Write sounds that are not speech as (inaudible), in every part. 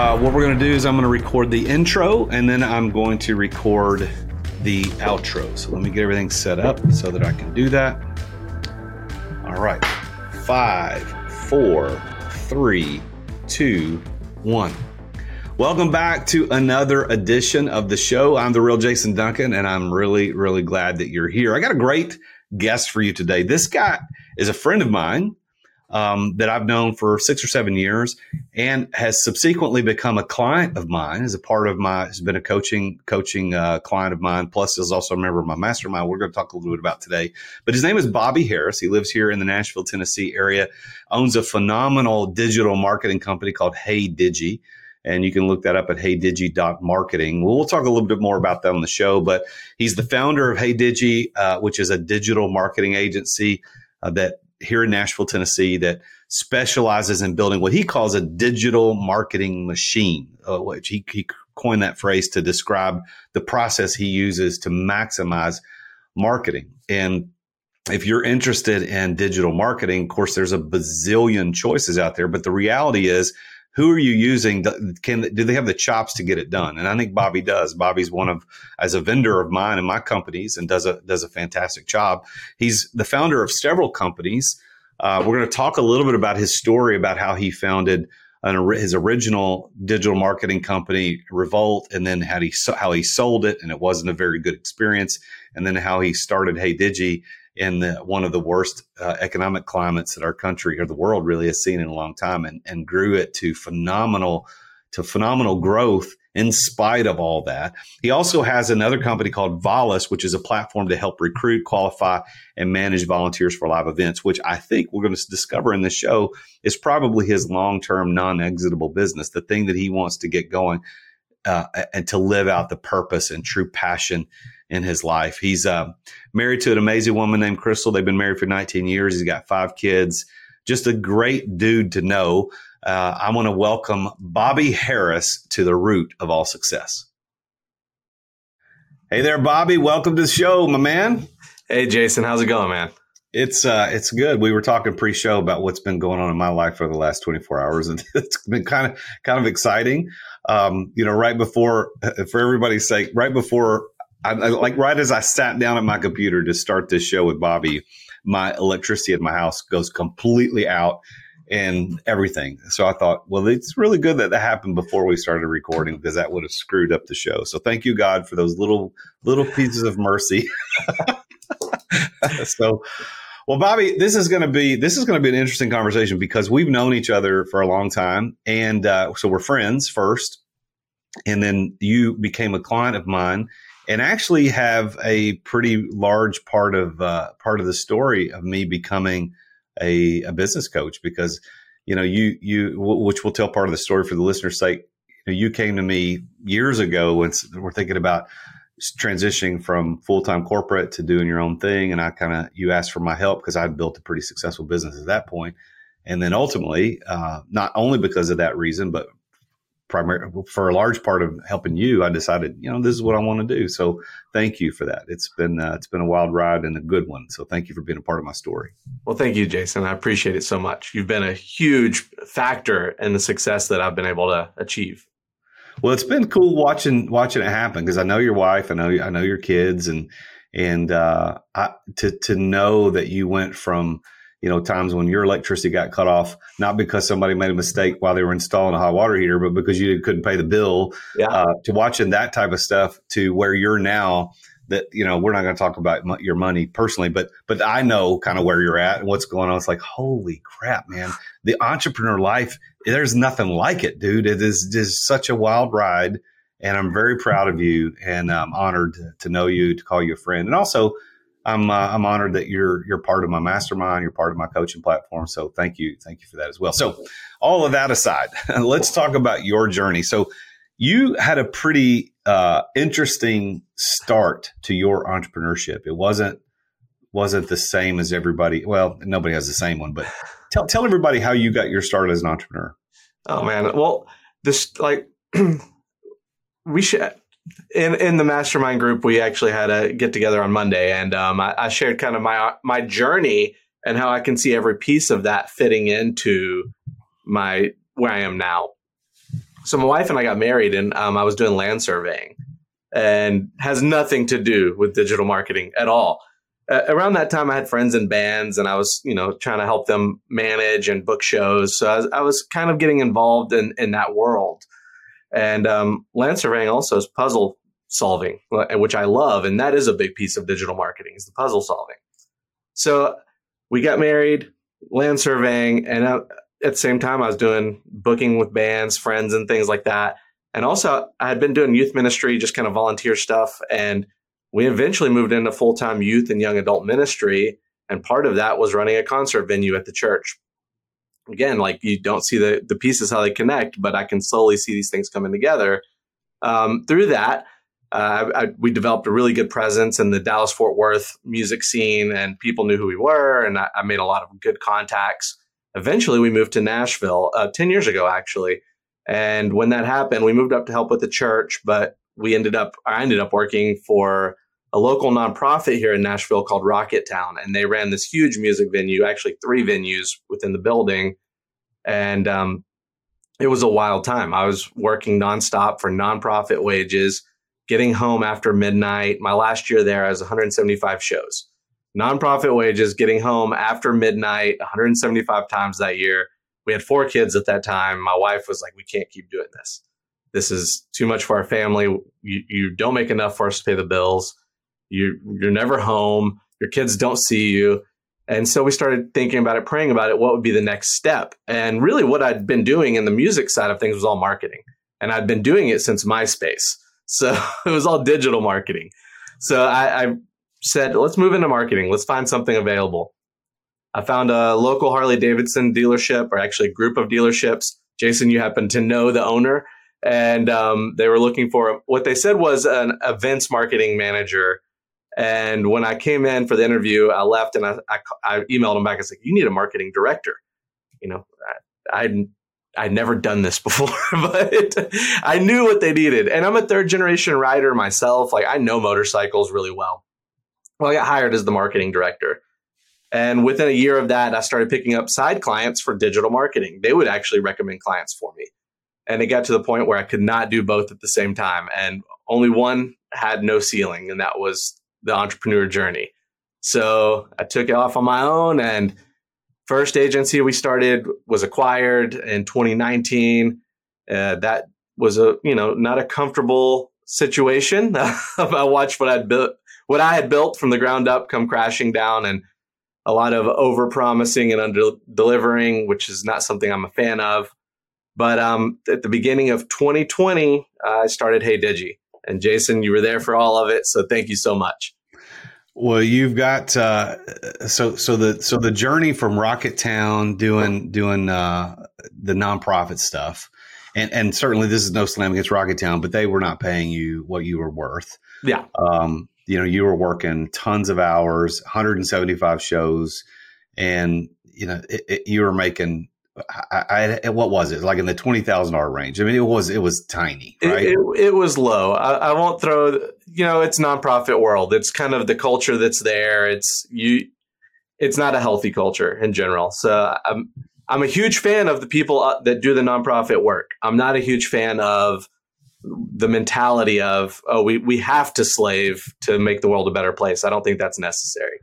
Uh, what we're going to do is I'm going to record the intro and then I'm going to record the outro. So let me get everything set up so that I can do that. All right. Five, four, three, two, one. Welcome back to another edition of the show. I'm the real Jason Duncan, and I'm really, really glad that you're here. I got a great guest for you today. This guy is a friend of mine um, that I've known for six or seven years and has subsequently become a client of mine as a part of my, has been a coaching, coaching uh, client of mine, plus is also a member of my mastermind. We're going to talk a little bit about today. But his name is Bobby Harris. He lives here in the Nashville, Tennessee area, owns a phenomenal digital marketing company called Hey Digi. And you can look that up at heydigi.marketing. We'll, we'll talk a little bit more about that on the show, but he's the founder of Hey Digi, uh, which is a digital marketing agency uh, that here in Nashville, Tennessee, that specializes in building what he calls a digital marketing machine, uh, which he, he coined that phrase to describe the process he uses to maximize marketing. And if you're interested in digital marketing, of course, there's a bazillion choices out there, but the reality is who are you using? Can do they have the chops to get it done? And I think Bobby does. Bobby's one of as a vendor of mine and my companies, and does a does a fantastic job. He's the founder of several companies. Uh, we're going to talk a little bit about his story about how he founded an, his original digital marketing company, Revolt, and then how he how he sold it, and it wasn't a very good experience, and then how he started Hey Digi in the, one of the worst uh, economic climates that our country or the world really has seen in a long time and, and grew it to phenomenal to phenomenal growth in spite of all that. He also has another company called Volus, which is a platform to help recruit, qualify, and manage volunteers for live events, which I think we're going to discover in this show is probably his long term, non exitable business, the thing that he wants to get going uh, and to live out the purpose and true passion in his life. He's uh, married to an amazing woman named Crystal. They've been married for 19 years. He's got five kids. Just a great dude to know. Uh, I want to welcome Bobby Harris to the root of all success. Hey there, Bobby. Welcome to the show, my man. Hey, Jason. How's it going, man? It's uh, it's good. We were talking pre-show about what's been going on in my life for the last 24 hours, and (laughs) it's been kind of kind of exciting. Um, you know, right before, for everybody's sake, right before I, like right as I sat down at my computer to start this show with Bobby, my electricity at my house goes completely out and everything. So I thought, well, it's really good that that happened before we started recording because that would have screwed up the show. So thank you, God, for those little little pieces of mercy. (laughs) so, well, Bobby, this is going to be this is going to be an interesting conversation because we've known each other for a long time, and uh, so we're friends first, and then you became a client of mine and actually have a pretty large part of uh, part of the story of me becoming a, a, business coach because you know you you which will tell part of the story for the listener's sake. You, know, you came to me years ago when we're thinking about transitioning from full time corporate to doing your own thing, and I kind of you asked for my help because I'd built a pretty successful business at that point. and then ultimately, uh, not only because of that reason, but primary for a large part of helping you, I decided, you know, this is what I want to do. So thank you for that. It's been uh, it's been a wild ride and a good one. So thank you for being a part of my story. Well, thank you, Jason. I appreciate it so much. You've been a huge factor in the success that I've been able to achieve. Well, it's been cool watching watching it happen because I know your wife, I know I know your kids, and and uh, I, to to know that you went from you know, times when your electricity got cut off, not because somebody made a mistake while they were installing a hot water heater, but because you couldn't pay the bill. Yeah. Uh, to watching that type of stuff to where you're now that you know we're not going to talk about your money personally, but but I know kind of where you're at and what's going on. It's like holy crap, man! The entrepreneur life, there's nothing like it, dude. It is just such a wild ride, and I'm very proud of you, and I'm honored to, know you, to call you a friend, and also. I'm uh, I'm honored that you're you're part of my mastermind. You're part of my coaching platform. So thank you, thank you for that as well. So all of that aside, (laughs) let's talk about your journey. So you had a pretty uh, interesting start to your entrepreneurship. It wasn't wasn't the same as everybody. Well, nobody has the same one, but tell tell everybody how you got your start as an entrepreneur. Oh man, well, this like (clears throat) we should in in the mastermind group we actually had a get together on Monday, and um, I, I shared kind of my my journey and how I can see every piece of that fitting into my where I am now so my wife and I got married, and um, I was doing land surveying, and has nothing to do with digital marketing at all. Uh, around that time, I had friends in bands, and I was, you know, trying to help them manage and book shows. So I was, I was kind of getting involved in in that world. And um, land surveying also is puzzle solving, which I love, and that is a big piece of digital marketing is the puzzle solving. So we got married, land surveying, and uh, at the same time, I was doing booking with bands, friends, and things like that. And also, I had been doing youth ministry, just kind of volunteer stuff. And we eventually moved into full time youth and young adult ministry. And part of that was running a concert venue at the church. Again, like you don't see the, the pieces how they connect, but I can slowly see these things coming together. Um, through that, uh, I, we developed a really good presence in the Dallas Fort Worth music scene, and people knew who we were. And I, I made a lot of good contacts eventually we moved to Nashville uh, 10 years ago, actually. And when that happened, we moved up to help with the church, but we ended up, I ended up working for a local nonprofit here in Nashville called Rocketown. And they ran this huge music venue, actually three venues within the building. And um, it was a wild time. I was working nonstop for nonprofit wages, getting home after midnight. My last year there, I was 175 shows nonprofit wages, getting home after midnight 175 times that year. We had four kids at that time. My wife was like, we can't keep doing this. This is too much for our family. You, you don't make enough for us to pay the bills. You, you're never home. Your kids don't see you. And so we started thinking about it, praying about it. What would be the next step? And really, what I'd been doing in the music side of things was all marketing. And I'd been doing it since MySpace. (laughs) So it was all digital marketing. So I, I said, let's move into marketing. Let's find something available. I found a local Harley Davidson dealership, or actually a group of dealerships. Jason, you happen to know the owner, and um, they were looking for what they said was an events marketing manager. And when I came in for the interview, I left and I, I, I emailed him back. I said, "You need a marketing director." You know, I, I'd I'd never done this (laughs) before, but I knew what they needed. And I'm a third generation rider myself. Like I know motorcycles really well. Well, I got hired as the marketing director. And within a year of that, I started picking up side clients for digital marketing. They would actually recommend clients for me. And it got to the point where I could not do both at the same time. And only one had no ceiling, and that was the entrepreneur journey. So I took it off on my own. And first agency we started was acquired in 2019. Uh, that was a, you know, not a comfortable situation. (laughs) I watched what I'd built, what I had built from the ground up come crashing down and a lot of over promising and under delivering, which is not something I'm a fan of. But um, at the beginning of 2020, uh, I started Hey Digi. And Jason, you were there for all of it. So thank you so much. Well, you've got uh, so so the so the journey from Rocketown doing doing uh, the nonprofit stuff, and and certainly this is no slam against Rocketown, but they were not paying you what you were worth. Yeah. Um, you know, you were working tons of hours, 175 shows, and you know, it, it, you were making. I, I, what was it like in the twenty thousand dollar range? I mean, it was it was tiny, right? It, it, it was low. I, I, won't throw. You know, it's nonprofit world. It's kind of the culture that's there. It's you. It's not a healthy culture in general. So I'm I'm a huge fan of the people uh, that do the nonprofit work. I'm not a huge fan of the mentality of oh we we have to slave to make the world a better place. I don't think that's necessary.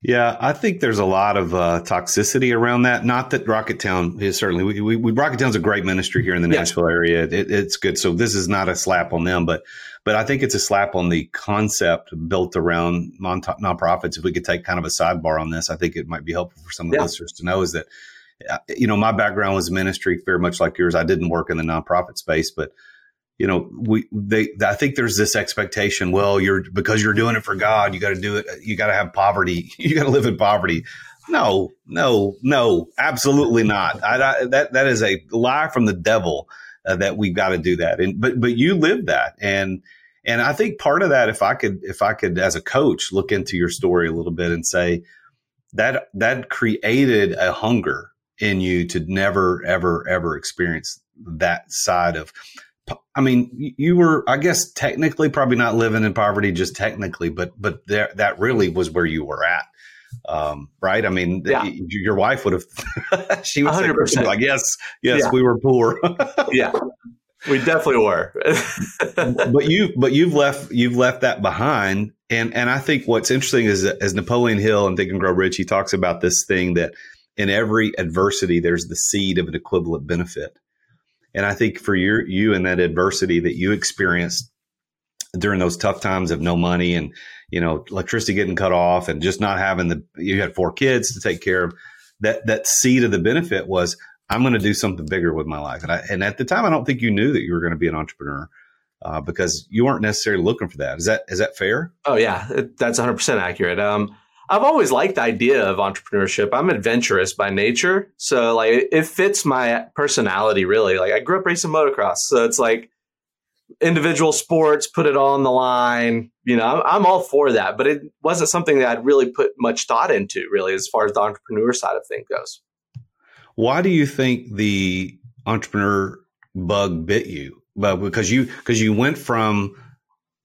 Yeah, I think there's a lot of uh, toxicity around that. Not that Rocketown is certainly we, we, we Rocketown's a great ministry here in the Nashville area. It, it's good. So this is not a slap on them, but but I think it's a slap on the concept built around non- nonprofits. If we could take kind of a sidebar on this, I think it might be helpful for some of the Yeah. listeners to know is that, uh, you know, my background was ministry, very much like yours. I didn't work in the nonprofit space, but you know, we they I think there's this expectation. Well, you're because you're doing it for God, you got to do it. You got to have poverty. (laughs) You got to live in poverty. No, no, no, absolutely not. I, I, that that is a lie from the devil uh, that we've got to do that. And but but you live that, and and I think part of that, if I could, if I could, as a coach, look into your story a little bit and say that that created a hunger in you to never, ever, ever experience that side of. I mean, you were, I guess, technically probably not living in poverty, just technically, but but there, that really was where you were at um, right? I mean, Yeah. your wife would have, (laughs) she would say, 100%. like, yes, yes, Yeah. we were poor, (laughs) yeah, we definitely were. (laughs) but you, but you've left, you've left that behind. And, and I think what's interesting is as Napoleon Hill and Think and Grow Rich, he talks about this thing that in every adversity, there's the seed of an equivalent benefit. And I think for your, you and that adversity that you experienced during those tough times of no money and you know electricity getting cut off and just not having the you had four kids to take care of that that seed of the benefit was i'm going to do something bigger with my life. And I, and at the time i don't think you knew that you were going to be an entrepreneur uh, because you weren't necessarily looking for that. Is that is that fair? Oh yeah, that's 100% accurate. Um, I've always liked the idea of entrepreneurship. I'm adventurous by nature, so like it, it fits my personality really. Like I grew up racing motocross, so it's like individual sports, put it all on the line. You know, I'm, all for that, but it wasn't something that I'd really put much thought into really as far as the entrepreneur side of things goes. why do you think the entrepreneur bug bit you well because you because you went from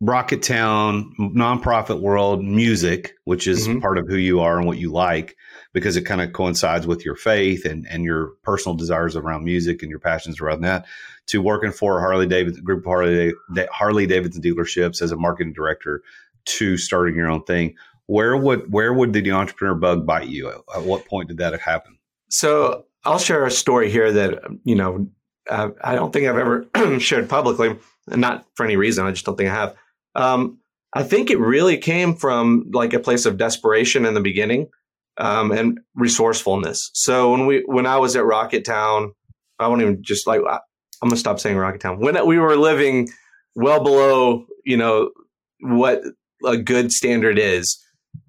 rocketown nonprofit world music which is Mhm. part of who you are and what you like because it kind of coincides with your faith and and your personal desires around music and your passions around that to working for a harley davidson group harley harley davidson dealerships as a marketing director to starting your own thing where would where would the entrepreneur bug bite you at, at what point did that happen So I'll share a story here that you know I, I don't think I've ever (clears throat) shared publicly, and not for any reason. I just don't think I have. Um, I think it really came from like a place of desperation in the beginning um, and resourcefulness. So when we when I was at Rocketown, I won't even just like I'm gonna stop saying Rocketown. When we were living well below, you know, what a good standard is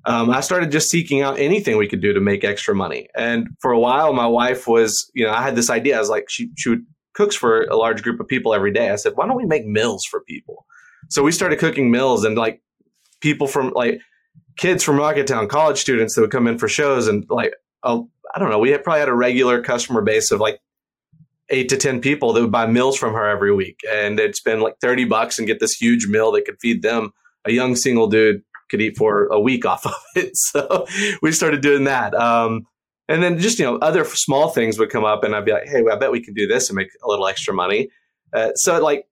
um, I started just seeking out anything we could do to make extra money. And for a while, my wife was, you know, I had this idea. I was like, she, she cooks for a large group of people every day. I said, why don't we make meals for people? So we started cooking meals and like people from like kids from Rocketown, college students that would come in for shows and like, oh, I don't know, we had probably had a regular customer base of like eight to 10 people that would buy meals from her every week. And they'd spend like 30 bucks and get this huge meal that could feed them. A young single dude could eat for a week (laughs) off of it. So we started doing that. Um, and then just, you know, other small things would come up and I'd be like, hey, well, I bet we can do this and make a little extra money. Uh, so like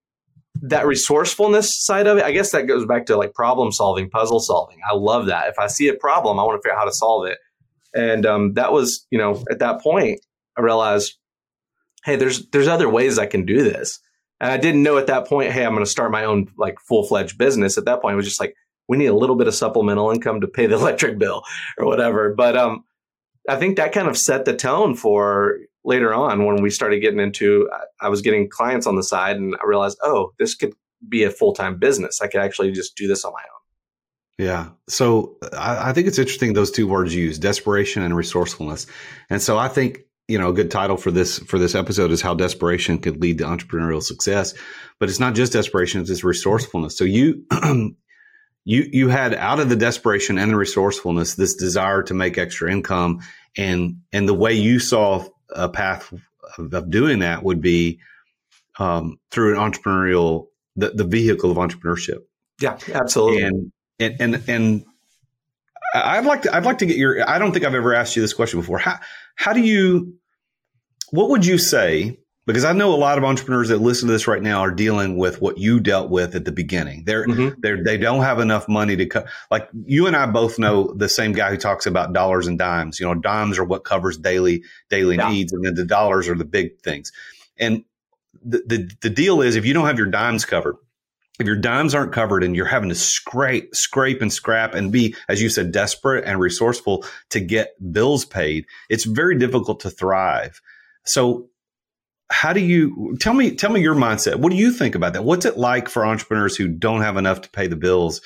that resourcefulness side of it, I guess that goes back to like problem solving, puzzle solving. I love that. If I see a problem, I want to figure out how to solve it. And um, that was, you know, at that point, I realized, hey, there's there's other ways I can do this. And I didn't know at that point, hey, I'm going to start my own like full fledged business. At that point, it was just like, we need a little bit of supplemental income to pay the (laughs) electric bill or whatever. But um, I think that kind of set the tone for later on when we started getting into. I was getting clients on the side, and I realized, oh, this could be a full time business. I could actually just do this on my own. Yeah. So I, I think it's interesting those two words you use desperation and resourcefulness. And so I think, you know, a good title for this for this episode is how desperation could lead to entrepreneurial success. But it's not just desperation, it's resourcefulness. So you (clears throat) you you had out of the desperation and the resourcefulness this desire to make extra income and and the way you saw a path of, of doing that would be um, through an entrepreneurial the, the vehicle of entrepreneurship Yeah, absolutely. and and and and I'd like to I'd like to get your I don't think I've ever asked you this question before. How how do you what would you say? Because I know a lot of entrepreneurs that listen to this right now are dealing with what you dealt with at the beginning. They're Mhm. they're they don't have enough money to cut. Like you and I both know the same guy who talks about dollars and dimes. You know, dimes are what covers daily daily Yeah. needs, and then the dollars are the big things. And the, the the deal is if you don't have your dimes covered, if your dimes aren't covered and you're having to scrape, scrape and scrap and be, as you said, desperate and resourceful to get bills paid, it's very difficult to thrive. So how do you tell me tell me your mindset. What do you think about that? What's it like for entrepreneurs who don't have enough to pay the bills?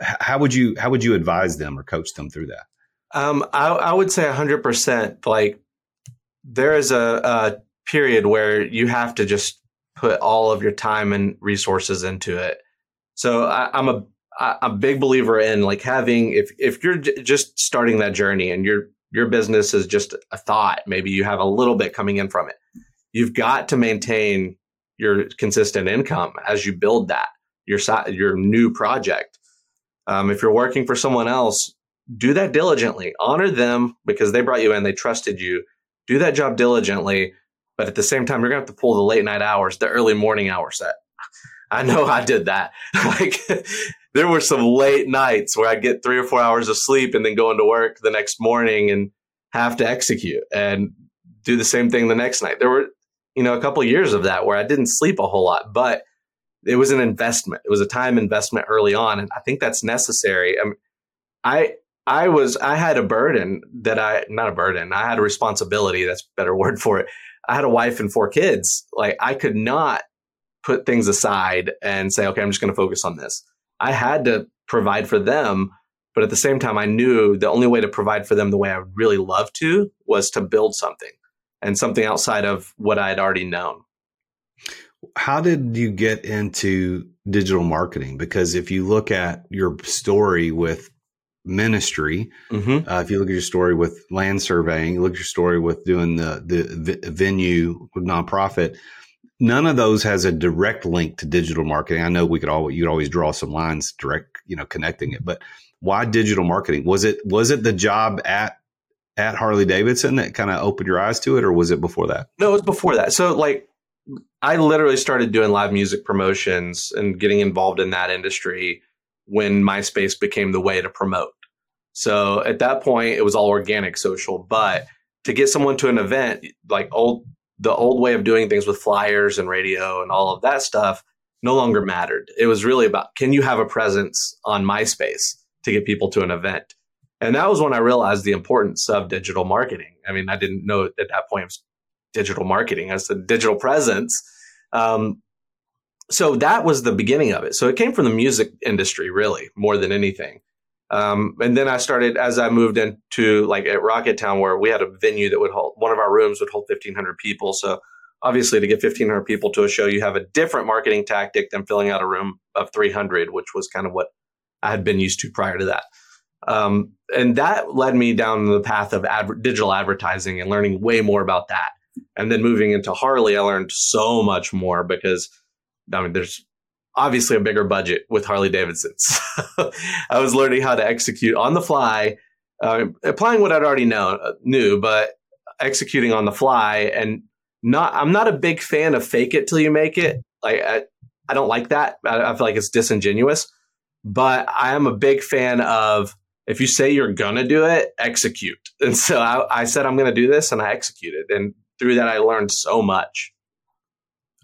How would you how would you advise them or coach them through that? Um, I, I, would say 100% like there is a, a period where you have to just put all of your time and resources into it. So I, i'm a I'm a big believer in like having if if you're j- just starting that journey and your your business is just a thought maybe you have a little bit coming in from it you've got to maintain your consistent income as you build that your your new project. Um, if you're working for someone else, do that diligently. Honor them because they brought you in, they trusted you. Do that job diligently, but at the same time, you're gonna have to pull the late night hours, the early morning hours. That (laughs) I know I did that. (laughs) like (laughs) there were some late nights where I'd get three or four hours of sleep and then go into work the next morning and have to execute and do the same thing the next night. There were you know, a couple of years of that where I didn't sleep a whole lot, but it was an investment. It was a time investment early on, and I think that's necessary. I, mean, I I was I had a burden that I not a burden. I had a responsibility. That's a better (laughs) word for it. I had a wife and four kids. Like I could not put things aside and say, okay, I'm just going to focus on this. I had to provide for them, but at the same time, I knew the only way to provide for them the way I really love to was to build something and something outside of what I had already known. How did you get into digital marketing? Because if you look at your story with ministry, mm-hmm. uh, if you look at your story with land surveying, you look at your story with doing the the, the venue nonprofit, none of those has a direct link to digital marketing. I know we could always you'd always draw some lines direct, you know, connecting it, but why digital marketing? Was it was it the job at at Harley Davidson that kind of opened your eyes to it, or was it before that? No, it was before that. So, like, I literally started doing live music promotions and getting involved in that industry when MySpace became the way to promote. So, at that point, it was all organic social. But to get someone to an event, like old, the old way of doing things with flyers and radio and all of that stuff no longer mattered. It was really about can you have a presence on MySpace to get people to an event? And that was when I realized the importance of digital marketing. I mean, I didn't know at that point it was digital marketing I said digital presence. Um, so that was the beginning of it. So it came from the music industry, really, more than anything. Um, and then I started as I moved into like at Rocketown, where we had a venue that would hold one of our rooms would hold 1,500 people. So obviously, to get 1,500 people to a show, you have a different marketing tactic than filling out a room of 300, which was kind of what I had been used to prior to that. Um, and that led me down the path of digital advertising and learning way more about that. And then moving into Harley, I learned so much more because I mean, there's obviously a bigger budget with Harley Davidsons. (laughs) I was learning how to execute on the fly, uh, applying what I'd already know, uh, knew, but executing on the fly. And not, I'm not a big fan of fake it till you make it. Like, I, I don't like that. I feel like it's disingenuous. But I am a big fan of if you say you're gonna do it, execute. (laughs) And so I, I said I'm gonna do this, and I executed. And through that, I learned so much.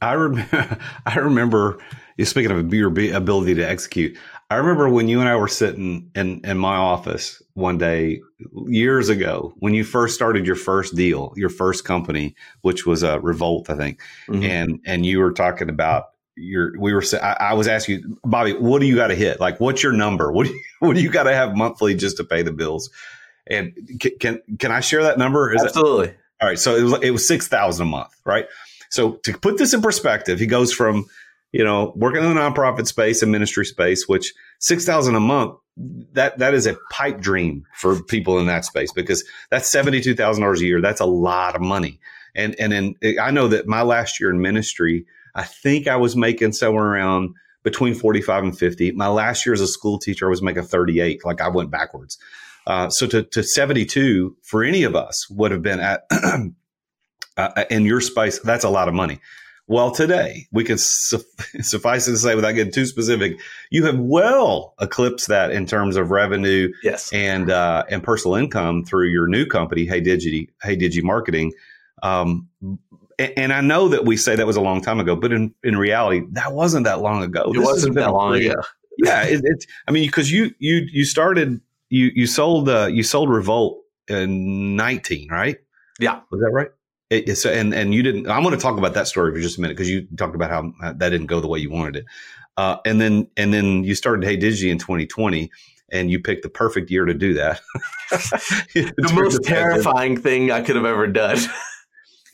I remember. (laughs) I remember. Speaking of your ability to execute, I remember when you and I were sitting in in my office one day years ago when you first started your first deal, your first company, which was a uh, Revolt, I think, mm-hmm. and and you were talking about you're we were I, I was asking you, Bobby, what do you got to hit? Like, what's your number? What do you, (laughs) what do you got to have monthly just to pay the bills? And can can, can I share that number? Is Absolutely. That, all right, so it was it was six thousand a month, right? So to put this in perspective, he goes from you know working in the nonprofit space and ministry space, which six thousand a month that that is a pipe dream for people in that space because that's seventy two thousand dollars a year. That's a lot of money. And and then I know that my last year in ministry, I think I was making somewhere around between 45 and 50. My last year as a school teacher, I was making 38. Like I went backwards. Uh, so to, to 72 for any of us would have been at (clears throat) uh, in your space. That's a lot of money. Well, today we can su- (laughs) suffice it to say, without getting too specific, you have well eclipsed that in terms of revenue, yes. and uh, and personal income through your new company, Hey Digi, Hey Digi Marketing. Um, and I know that we say that was a long time ago, but in, in reality, that wasn't that long ago. It this wasn't that long ago. (laughs) yeah, it, it's. I mean, because you you you started you you sold uh, you sold Revolt in nineteen, right? Yeah, was that right? It, it's and and you didn't. I'm going to talk about that story for just a minute because you talked about how that didn't go the way you wanted it, uh, and then and then you started Hey Digi in 2020 and you picked the perfect year to do that. (laughs) (laughs) the most terrifying thing I could have ever done.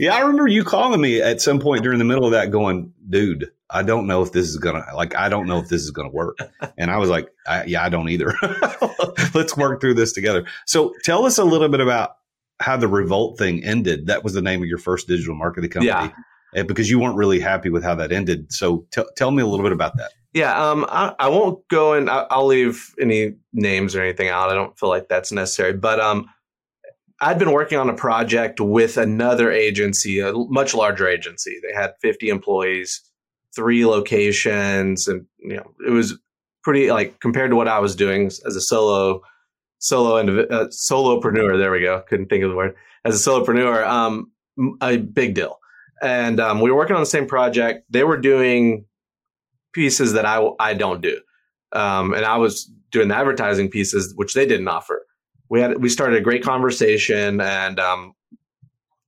Yeah, I remember you calling me at some point during the middle of that, going, "Dude, I don't know if this is gonna like. I don't know if this is gonna work." (laughs) And I was like, I, "Yeah, I don't either. (laughs) Let's work through this together." So, tell us a little bit about how the Revolt thing ended. That was the name of your first digital marketing company. Yeah. And because you weren't really happy with how that ended. So t- tell me a little bit about that. Yeah, um, I, I, won't go and I'll leave any names or anything out. I don't feel like that's necessary. But um, I'd been working on a project with another agency, a much larger agency. They had 50 employees, three locations, and you know it was pretty like compared to what I was doing as a solo solo and uh, solopreneur. There we go. Couldn't think of the word as a solopreneur. Um, a big deal. And um, we were working on the same project. They were doing pieces that I I don't do, um, and I was doing the advertising pieces which they didn't offer. We had we started a great conversation, and um,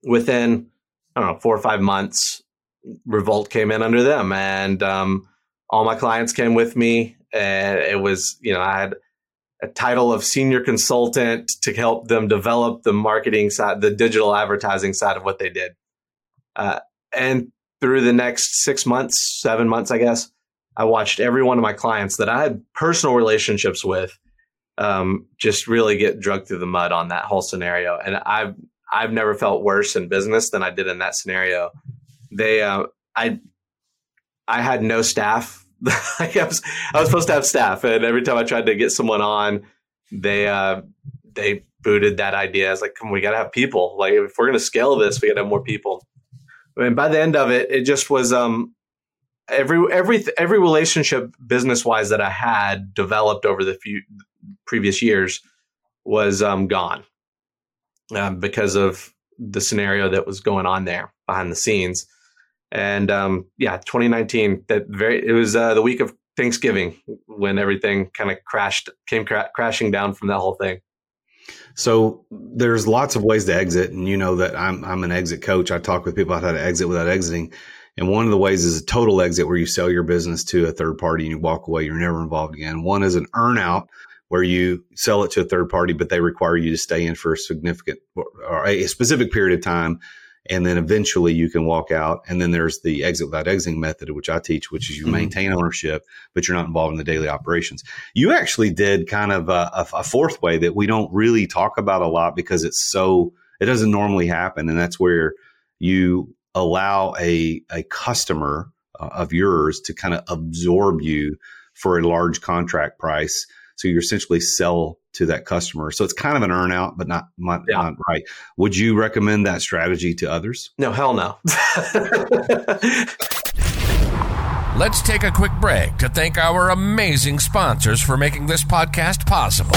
within I don't know four or five months, Revolt came in under them, and um, all my clients came with me, and it was you know I had a title of senior consultant to help them develop the marketing side, the digital advertising side of what they did. Uh, and through the next six months, seven months, I guess, I watched every one of my clients that I had personal relationships with um, just really get drugged through the mud on that whole scenario. And I've I've never felt worse in business than I did in that scenario. They uh, I I had no staff. (laughs) I was I was supposed to have staff, and every time I tried to get someone on, they uh, they booted that idea. I was like, "Come, we got to have people. Like, if we're going to scale this, we got to have more people." And by the end of it, it just was um, every every every relationship business wise that I had developed over the few previous years was um, gone um, because of the scenario that was going on there behind the scenes. And um, yeah, 2019. That very it was uh, the week of Thanksgiving when everything kind of crashed, came cra- crashing down from that whole thing. So there's lots of ways to exit, and you know that I'm I'm an exit coach. I talk with people about how to exit without exiting. And one of the ways is a total exit where you sell your business to a third party and you walk away, you're never involved again. One is an earn out where you sell it to a third party, but they require you to stay in for a significant or a specific period of time. And then eventually you can walk out. And then there's the exit without exiting method, which I teach, which is you mm-hmm. maintain ownership, but you're not involved in the daily operations. You actually did kind of a, a fourth way that we don't really talk about a lot because it's so, it doesn't normally happen. And that's where you allow a, a customer uh, of yours to kind of absorb you for a large contract price. So you essentially sell to that customer. So it's kind of an earn out, but not, not, yeah. not right. Would you recommend that strategy to others? No, hell no. (laughs) Let's take a quick break to thank our amazing sponsors for making this podcast possible.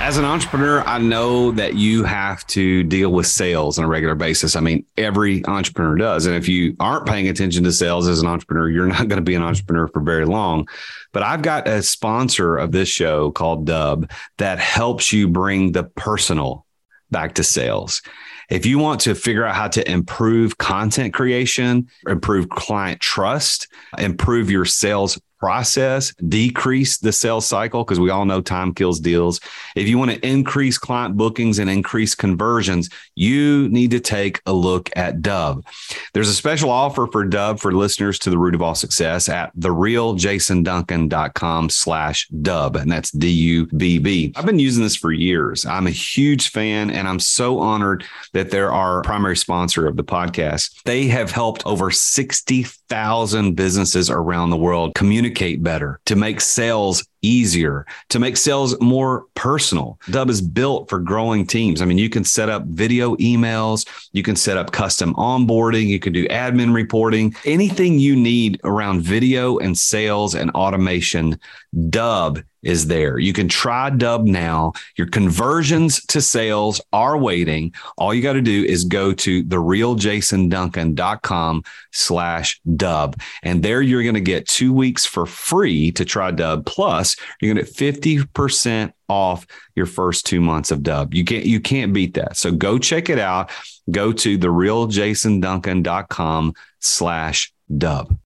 As an entrepreneur, I know that you have to deal with sales on a regular basis. I mean, every entrepreneur does. And if you aren't paying attention to sales as an entrepreneur, you're not going to be an entrepreneur for very long. But I've got a sponsor of this show called Dubb that helps you bring the personal back to sales. If you want to figure out how to improve content creation, improve client trust, improve your sales process, decrease the sales cycle, because we all know time kills deals. If you want to increase client bookings and increase conversions, you need to take a look at Dubb. There's a special offer for Dubb for listeners to the root of all success at therealjasonduncan.com slash Dubb. And that's D-U-B-B. I've been using this for years. I'm a huge fan and I'm so honored that they're our primary sponsor of the podcast. They have helped over 60,000 businesses around the world communicate communicate better, to make sales easier, to make sales more personal. Dubb is built for growing teams. I mean, you can set up video emails, you can set up custom onboarding, you can do admin reporting, anything you need around video and sales and automation. Dubb is there. You can try Dubb now. Your conversions to sales are waiting. All you got to do is go to therealjasonduncan.com slash Dubb. And there you're going to get two weeks for free to try Dubb Plus you're going to get 50% off your first two months of Dubb. You can't, you can't beat that. So go check it out. Go to therealjasonduncan.com slash dubb.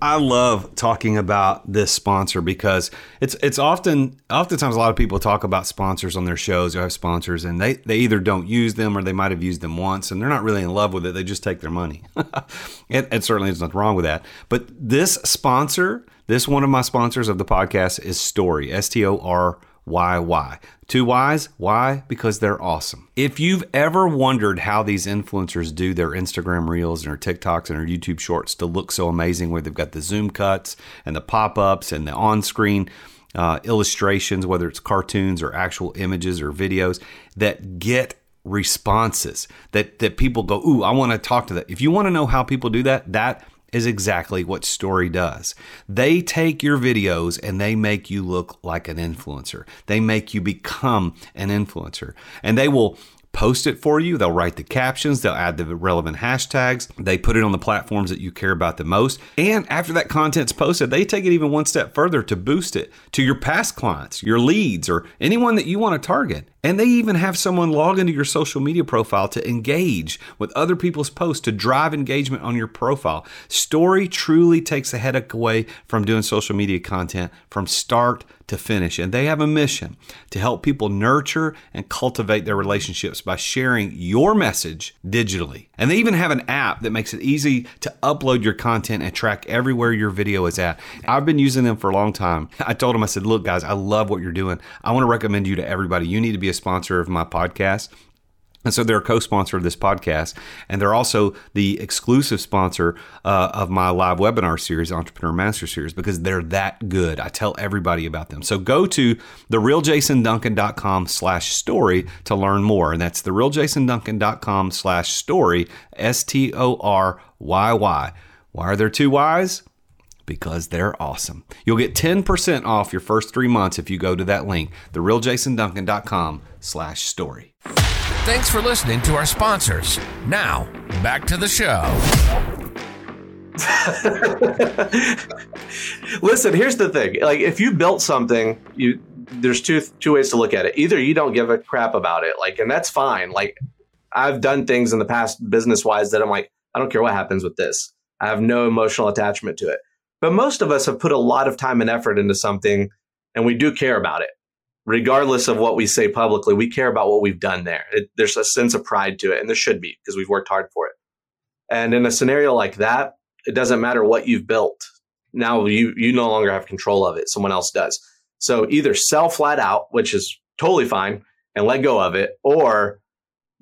I love talking about this sponsor because it's it's often oftentimes a lot of people talk about sponsors on their shows or have sponsors and they they either don't use them or they might have used them once and they're not really in love with it. They just take their money. (laughs) and, and certainly there's nothing wrong with that. But this sponsor, this one of my sponsors of the podcast is Storyy, S T O R why, why? Two whys. Why? Because they're awesome. If you've ever wondered how these influencers do their Instagram reels and their TikToks and their YouTube shorts to look so amazing, where they've got the zoom cuts and the pop ups and the on screen uh, illustrations, whether it's cartoons or actual images or videos that get responses that that people go, "Ooh, I want to talk to that." If you want to know how people do that, that is exactly what Storyy does. They take your videos and they make you look like an influencer. They make you become an influencer. And they will post it for you. They'll write the captions, they'll add the relevant hashtags, they put it on the platforms that you care about the most. And after that content's posted, they take it even one step further to boost it to your past clients, your leads, or anyone that you want to target. And they even have someone log into your social media profile to engage with other people's posts to drive engagement on your profile. Storyy truly takes the headache away from doing social media content from start to finish. And they have a mission to help people nurture and cultivate their relationships by sharing your message digitally. And they even have an app that makes it easy to upload your content and track everywhere your video is at. I've been using them for a long time. I told them, I said, look, guys, I love what you're doing. I want to recommend you to everybody. You need to be a sponsor of my podcast. And so they're a co-sponsor of this podcast, and they're also the exclusive sponsor uh, of my live webinar series, Entrepreneur Master Series, because they're that good. I tell everybody about them. So go to therealjasonduncan.com slash story to learn more. And that's therealjasonduncan.com slash story, S-T-O-R-Y-Y. Why are there two Y's? because they're awesome. You'll get 10% off your first three months if you go to that link, therealjasonduncan.com slash story. Thanks for listening to our sponsors. Now, back to the show. (laughs) Listen, here's the thing. Like if you built something, you there's two two ways to look at it. Either you don't give a crap about it, like and that's fine. Like I've done things in the past business wise that I'm like, I don't care what happens with this. I have no emotional attachment to it. But most of us have put a lot of time and effort into something and we do care about it. Regardless of what we say publicly, we care about what we've done there. It, there's a sense of pride to it, and there should be because we've worked hard for it. And in a scenario like that, it doesn't matter what you've built. Now you you no longer have control of it. Someone else does. So either sell flat out, which is totally fine, and let go of it, or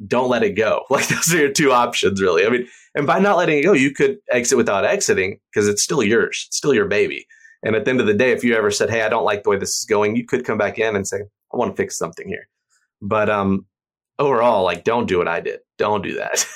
don't let it go. (laughs) Like those are your two options, really. I mean, and by not letting it go, you could exit without exiting because it's still yours, it's still your baby. And at the end of the day, if you ever said, "Hey, I don't like the way this is going," you could come back in and say, "I want to fix something here." But um, overall, like, don't do what I did. Don't do that.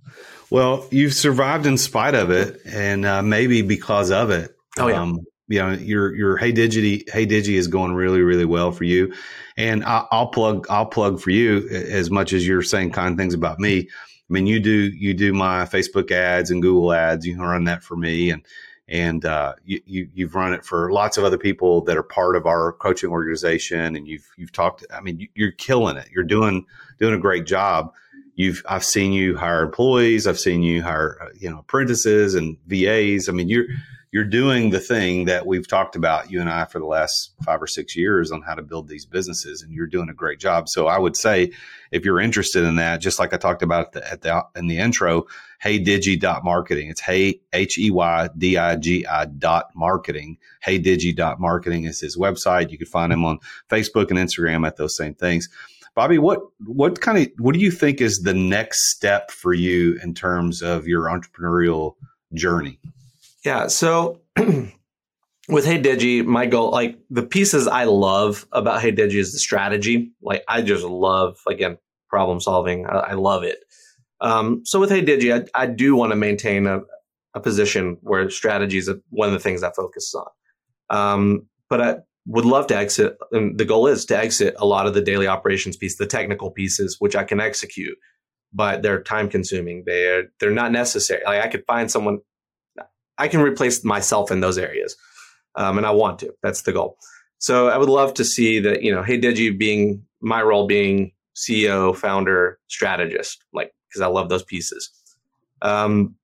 (laughs) well, you've survived in spite of it, and uh, maybe because of it. Oh yeah. Um, you know, your your Hey Digi Hey Digi is going really really well for you, and I, I'll plug I'll plug for you as much as you're saying kind things about me. I mean, you do you do my Facebook ads and Google ads. You run that for me, and and uh, you, you have run it for lots of other people that are part of our coaching organization, and you've you've talked. I mean, you're killing it. You're doing doing a great job. You've I've seen you hire employees. I've seen you hire uh, you know apprentices and VAs. I mean, you're you're doing the thing that we've talked about you and I for the last five or six years on how to build these businesses, and you're doing a great job. So I would say if you're interested in that, just like I talked about at the, at the in the intro, heydigi dot marketing. It's hey h e y d i g i dot marketing. Heydigi dot marketing is his website. You can find him on Facebook and Instagram at those same things. Bobby, what what kind of what do you think is the next step for you in terms of your entrepreneurial journey? Yeah. So (clears throat) with Hey Digi, my goal, like the pieces I love about Hey Digi is the strategy. Like I just love, again, problem solving. I, I love it. Um, so with Hey Digi, I, I do want to maintain a, a position where strategy is one of the things I focus on. Um, but I would love to exit, and the goal is to exit a lot of the daily operations piece, the technical pieces, which I can execute, but they're time consuming. They're they're not necessary. Like I could find someone, I can replace myself in those areas um, and I want to. That's the goal. So I would love to see that you know, Hey Digi, being my role being CEO, founder, strategist, like because I love those pieces. Um,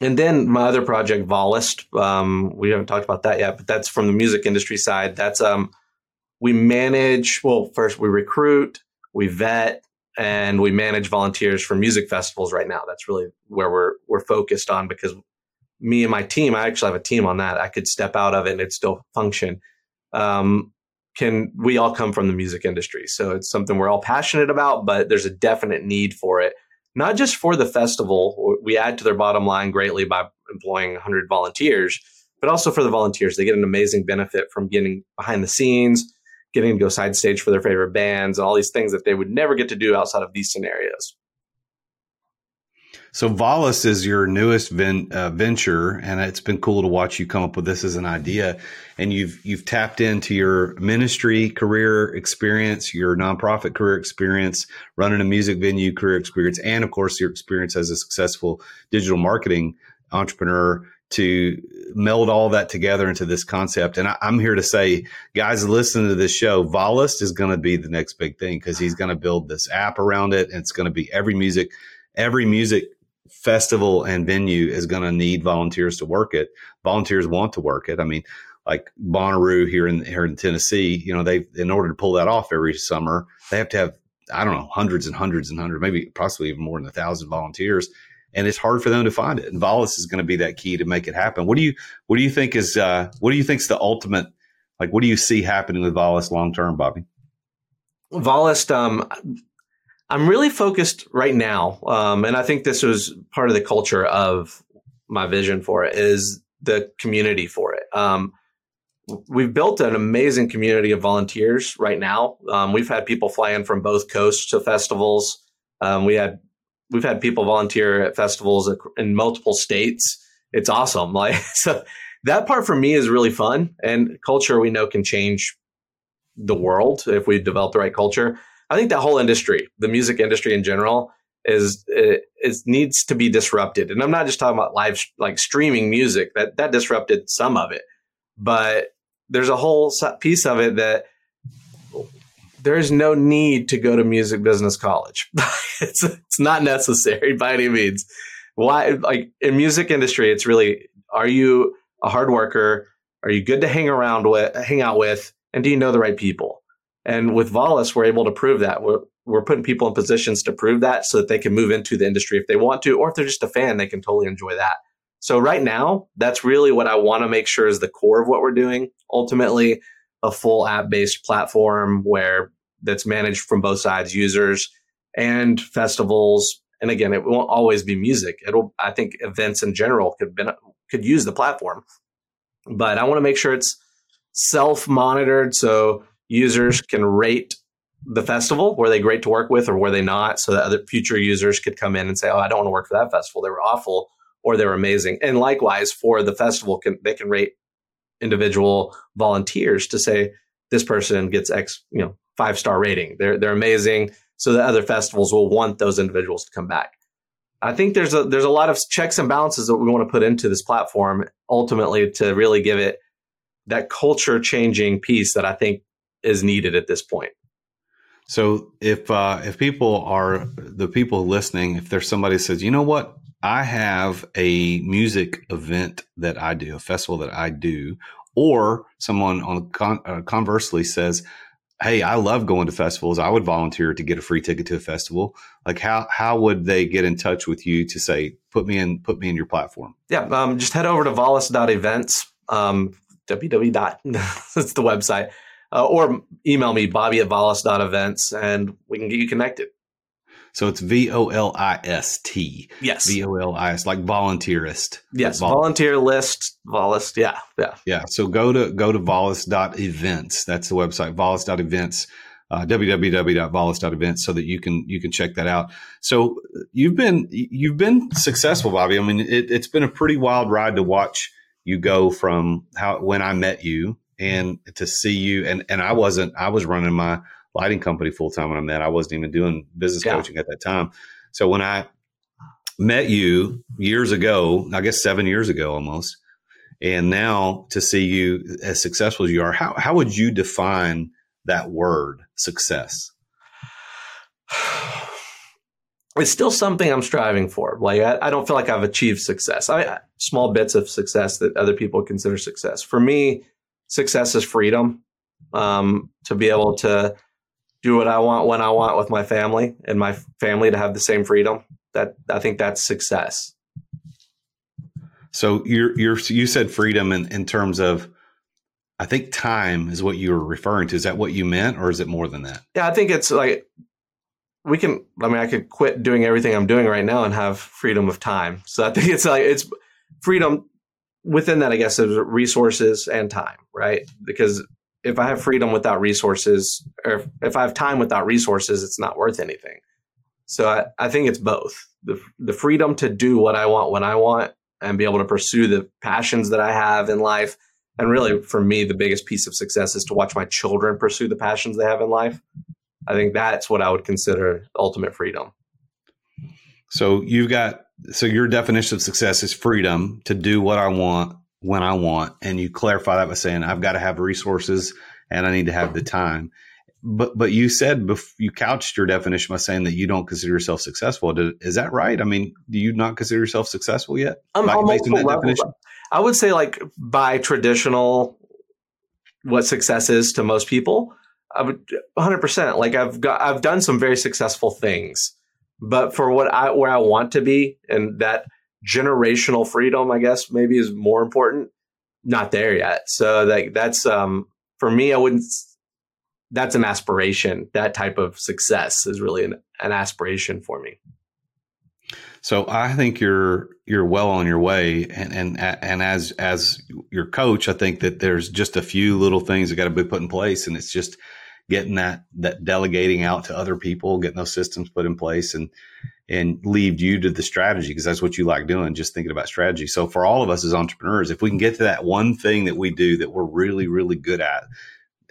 and then my other project, Volist, um, we haven't talked about that yet, but that's from the music industry side. That's um, we manage. Well, first we recruit, we vet, and we manage volunteers for music festivals. Right now, that's really where we're we're focused on because me and my team, I actually have a team on that. I could step out of it and it still function. Um, can we all come from the music industry? So it's something we're all passionate about, but there's a definite need for it. Not just for the festival, we add to their bottom line greatly by employing 100 volunteers, but also for the volunteers. They get an amazing benefit from getting behind the scenes, getting to go side stage for their favorite bands, and all these things that they would never get to do outside of these scenarios. So Volist is your newest ven- uh, venture, and it's been cool to watch you come up with this as an idea. And you've you've tapped into your ministry career experience, your nonprofit career experience, running a music venue career experience, and of course your experience as a successful digital marketing entrepreneur to meld all that together into this concept. And I, am here to say, guys, listen to this show. Volist is going to be the next big thing because he's going to build this app around it, and it's going to be every music, every music festival and venue is going to need volunteers to work it. Volunteers want to work it. I mean, like Bonnaroo here in here in Tennessee, you know, they in order to pull that off every summer, they have to have I don't know hundreds and hundreds and hundreds, maybe possibly even more than a thousand volunteers, and it's hard for them to find it. And Volist is going to be that key to make it happen. What do you what do you think is uh, what do you think is the ultimate? Like, what do you see happening with Volist long term, Bobby? Volist, um, I'm really focused right now, um, and I think this was part of the culture of my vision for it is the community for it. Um, we've built an amazing community of volunteers right now. Um, we've had people fly in from both coasts to festivals. Um, we had we've had people volunteer at festivals in multiple states. It's awesome. (laughs) Like so, that part for me is really fun. And culture we know can change the world if we develop the right culture. I think that whole industry, the music industry in general, is is needs to be disrupted. And I'm not just talking about live like streaming music that that disrupted some of it, but there's a whole piece of it that there is no need to go to music business college. (laughs) it's it's not necessary by any means. Why like in music industry, it's really are you a hard worker? Are you good to hang around with, hang out with, and do you know the right people? And with Volist, we're able to prove that. We're, we're putting people in positions to prove that so that they can move into the industry if they want to, or if they're just a fan, they can totally enjoy that. So right now, that's really what I want to make sure is the core of what we're doing. Ultimately, a full app-based platform where that's managed from both sides, users and festivals. And again, it won't always be music. It'll, I think events in general could, been, could use the platform, but I want to make sure it's self-monitored. So users can rate the festival were they great to work with or were they not so that other future users could come in and say oh i don't want to work for that festival. They were awful or they were amazing. And likewise for the festival can they can rate individual volunteers to say this person gets x you know five star rating. They're they're amazing so that other festivals will want those individuals to come back. I think there's a there's a lot of checks and balances that we want to put into this platform ultimately to really give it that culture changing piece that i think is needed at this point. So if uh, if people are the people listening, if there's somebody says, you know what, I have a music event that I do, a festival that I do, or someone on con- uh, conversely says, hey, I love going to festivals. I would volunteer to get a free ticket to a festival. Like how how would they get in touch with you to say put me in put me in your platform? Yeah, um, just head over to volist.events. Um, www. (laughs) that's the website uh, or email me, bobby at volist.events, and we can get you connected. So it's V O L I S T. Yes. V O L I S, like volunteerist. yes. Vol- Volunteer list, Volist. Yeah. Yeah. Yeah. So go to go to Volist.events. That's the website, Volist.events, uh, www.volist.events so that you can you can check that out. So you've been you've been successful, Bobby. I mean, it, it's been a pretty wild ride to watch you go from how when I met you Mm-hmm. and to see you and and I wasn't I was running my lighting company full time when I met. I wasn't even doing business Yeah. coaching at that time. So when I met you years ago, I guess seven years ago almost, and now to see you as successful as you are, how how would you define that word success? (sighs) it's still something I'm striving for. Like I, I don't feel like I've achieved success. I, I small bits of success that other people consider success. For me, success is freedom. Um, to be able to do what I want when I want with my family, and my family to have the same freedom. That I think that's success. So you're you're you said freedom in, in terms of I think time is what you were referring to. Is that what you meant, or is it more than that? Yeah, I think it's like we can. I mean, I could quit doing everything I'm doing right now and have freedom of time. So I think it's like it's freedom within that. I guess is resources and time, right? Because if I have freedom without resources, or if, if I have time without resources, it's not worth anything. So I, I think it's both the the freedom to do what I want when I want and be able to pursue the passions that I have in life. And really, for me, the biggest piece of success is to watch my children pursue the passions they have in life. I think that's what I would consider ultimate freedom. So you've got so your definition of success is freedom to do what I want when I want, and you clarify that by saying I've got to have resources and I need to have the time. But but you said bef- you couched your definition by saying that you don't consider yourself successful. Did, is that right? I mean, do you not consider yourself successful yet? Um, Like, based on that levels, definition? I would say, like by traditional, what success is to most people, I would 100. percent Like I've got, I've done some very successful things, but for what I where I want to be, and that generational freedom, I guess maybe is more important. Not there yet. So like that's um for me, I wouldn't. That's an aspiration. That type of success is really an, an aspiration for me. So I think you're you're well on your way, and and and as as your coach, I think that there's just a few little things that got to be put in place, and it's just getting that that delegating out to other people, getting those systems put in place, and and leave you to the strategy because that's what you like doing, just thinking about strategy. So for all of us as entrepreneurs, if we can get to that one thing that we do that we're really really good at,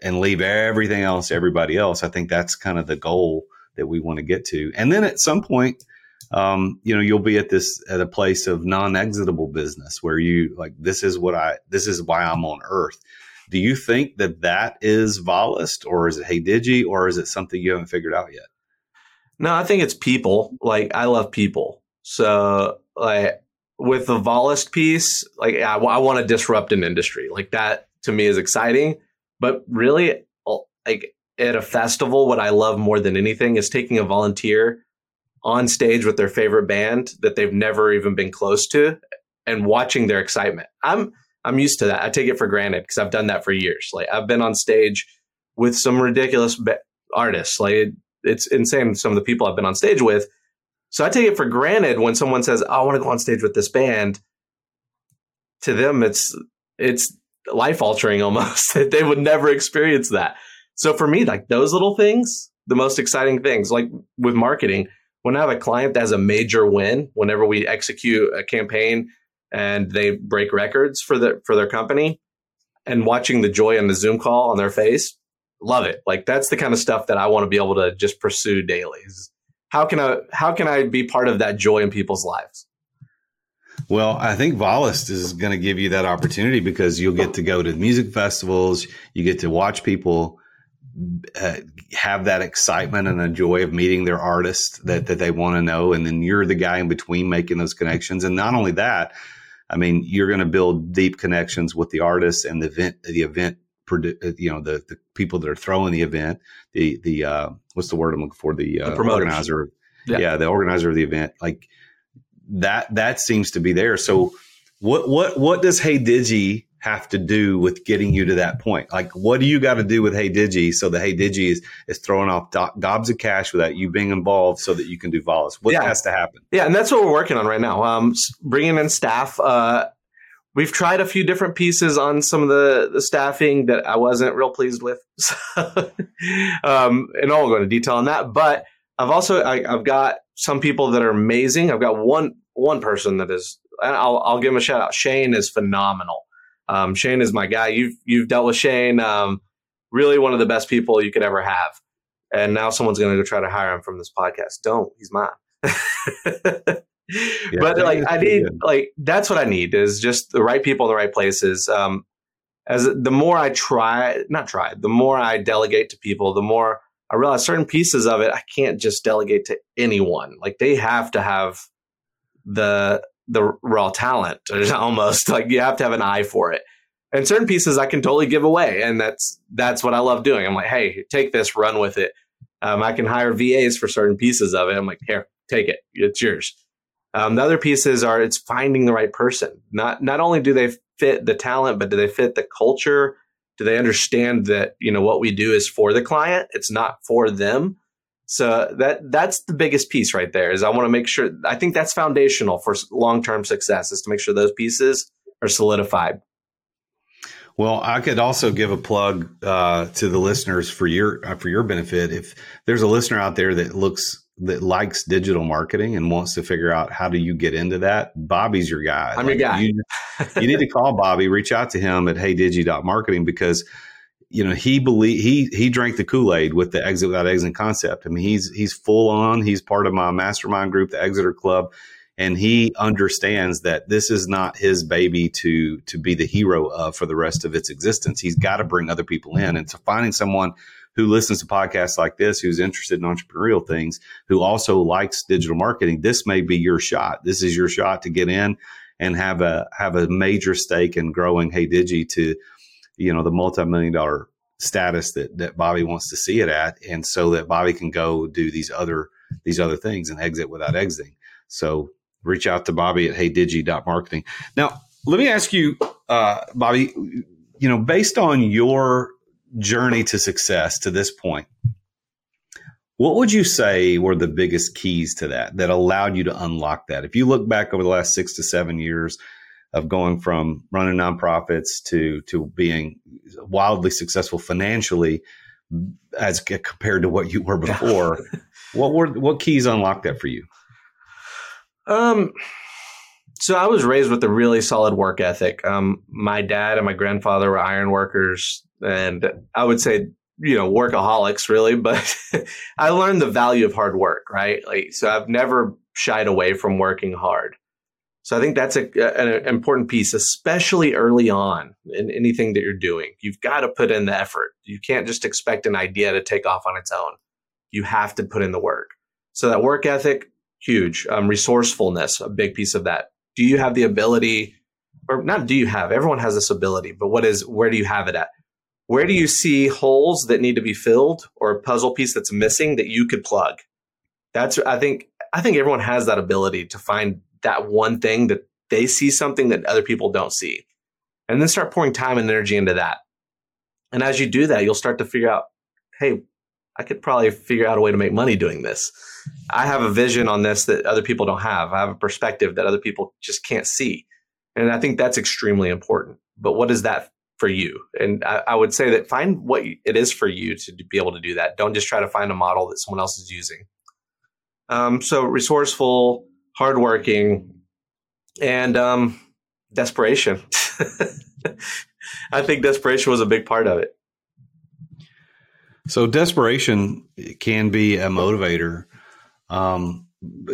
and leave everything else to everybody else, I think that's kind of the goal that we want to get to, and then at some point um, you know, you'll be at this at a place of non-exitable business where you like this is what I this is why I'm on Earth. Do you think that that is Volist or is it Hey Digi or is it something you haven't figured out yet? No, I think it's people. Like I love people. So like with the Volist piece, like I, I want to disrupt an industry. Like that to me is exciting. But really, like at a festival, what I love more than anything is taking a volunteer on stage with their favorite band that they've never even been close to and watching their excitement. I'm I'm used to that. I take it for granted because I've done that for years. Like I've been on stage with some ridiculous ba- artists. Like it, it's insane some of the people I've been on stage with. So I take it for granted when someone says, oh, "I want to go on stage with this band." To them, it's it's life altering almost. (laughs) they would never experience that. So for me, like those little things, the most exciting things, like with marketing, when I have a client that has a major win, whenever we execute a campaign and they break records for the for their company, and watching the joy on the Zoom call on their face, love it. Like that's the kind of stuff that I want to be able to just pursue daily. How can I how can I be part of that joy in people's lives? Well, I think Volist is going to give you that opportunity because you'll get to go to music festivals, you get to watch people uh, have that excitement and the joy of meeting their artists that, that they want to know. And then you're the guy in between making those connections. And not only that, I mean, you're going to build deep connections with the artists and the event, the event, uh, you know, the, the people that are throwing the event, the, the, uh, what's the word I'm looking for? The, uh, The organizer. Yeah. Yeah. The organizer of the event. Like that, that seems to be there. So what, what, what does Hey Digi have to do with getting you to that point? Like, what do you got to do with Hey Digi so that Hey Digi is, is throwing off do- gobs of cash without you being involved so that you can do Volist? What Yeah. has to happen? Yeah, and that's what we're working on right now. Um, bringing in staff. Uh, we've tried a few different pieces on some of the, the staffing that I wasn't real pleased with. (laughs) So, um, and I won't go into detail on that. But I've also I, I've got some people that are amazing. I've got one one person that is. I'll I'll give him a shout out. Shane is phenomenal. Um, Shane is my guy. You've you've dealt with Shane. Um, really one of the best people you could ever have. And now someone's going to go try to hire him from this podcast. Don't. He's mine. (laughs) but like I need good. like that's what I need is just the right people in the right places. Um, as the more I try, not try, the more I delegate to people, the more I realize certain pieces of it I can't just delegate to anyone. Like they have to have the the raw talent, (laughs) almost like you have to have an eye for it. And certain pieces I can totally give away, and that's that's what I love doing. I'm like, hey, take this, run with it. Um, I can hire VAs for certain pieces of it. I'm like, here, take it, it's yours. Um, the other pieces are it's finding the right person. Not not only do they fit the talent, but do they fit the culture? Do they understand that you know what we do is for the client? It's not for them. So that that's the biggest piece right there. Is I want to make sure. I think that's foundational for long term success. Is to make sure those pieces are solidified. Well, I could also give a plug uh, to the listeners for your uh, for your benefit. If there's a listener out there that looks that likes digital marketing and wants to figure out how do you get into that, Bobby's your guy. I'm your guy. You, you need to call Bobby. Reach out to him at heydigi.marketing because you know he believe he he drank the Kool Aid with the exit without exit concept. I mean he's he's full on. He's part of my mastermind group, the Exeter Club and he understands that this is not his baby to to be the hero of for the rest of its existence. He's got to bring other people in, and so finding someone who listens to podcasts like this, who's interested in entrepreneurial things, who also likes digital marketing, this may be your shot. This is your shot to get in and have a have a major stake in growing Hey Digi to, you know, the multi million dollar status that that Bobby wants to see it at, and so that Bobby can go do these other these other things and exit without exiting. So reach out to Bobby at heydigi.marketing. Now, let me ask you, uh, Bobby, you know, based on your journey to success to this point, what would you say were the biggest keys to that that allowed you to unlock that? If you look back over the last six to seven years of going from running nonprofits to to being wildly successful financially as compared to what you were before, (laughs) what were what keys unlocked that for you? Um, so I was raised with a really solid work ethic. Um, my dad and my grandfather were iron workers, and I would say, you know, workaholics really. But (laughs) I learned the value of hard work, right? Like, so I've never shied away from working hard. So I think that's a, an important piece, especially early on in anything that you're doing. You've got to put in the effort. You can't just expect an idea to take off on its own. You have to put in the work. So that work ethic, huge. Um, resourcefulness, a big piece of that. Do you have the ability, or not? Do you have? Everyone has this ability, but what is? Where do you have it at? Where do you see holes that need to be filled, or a puzzle piece that's missing that you could plug? That's I think I think everyone has that ability to find that one thing that they see something that other people don't see, and then start pouring time and energy into that. And as you do that, you'll start to figure out, hey, I could probably figure out a way to make money doing this. I have a vision on this that other people don't have. I have a perspective that other people just can't see. And I think that's extremely important. But what is that for you? And I, I would say that find what it is for you to be able to do that. Don't just try to find a model that someone else is using. Um, so resourceful, hardworking, and um, desperation. (laughs) I think desperation was a big part of it. So desperation can be a motivator, um,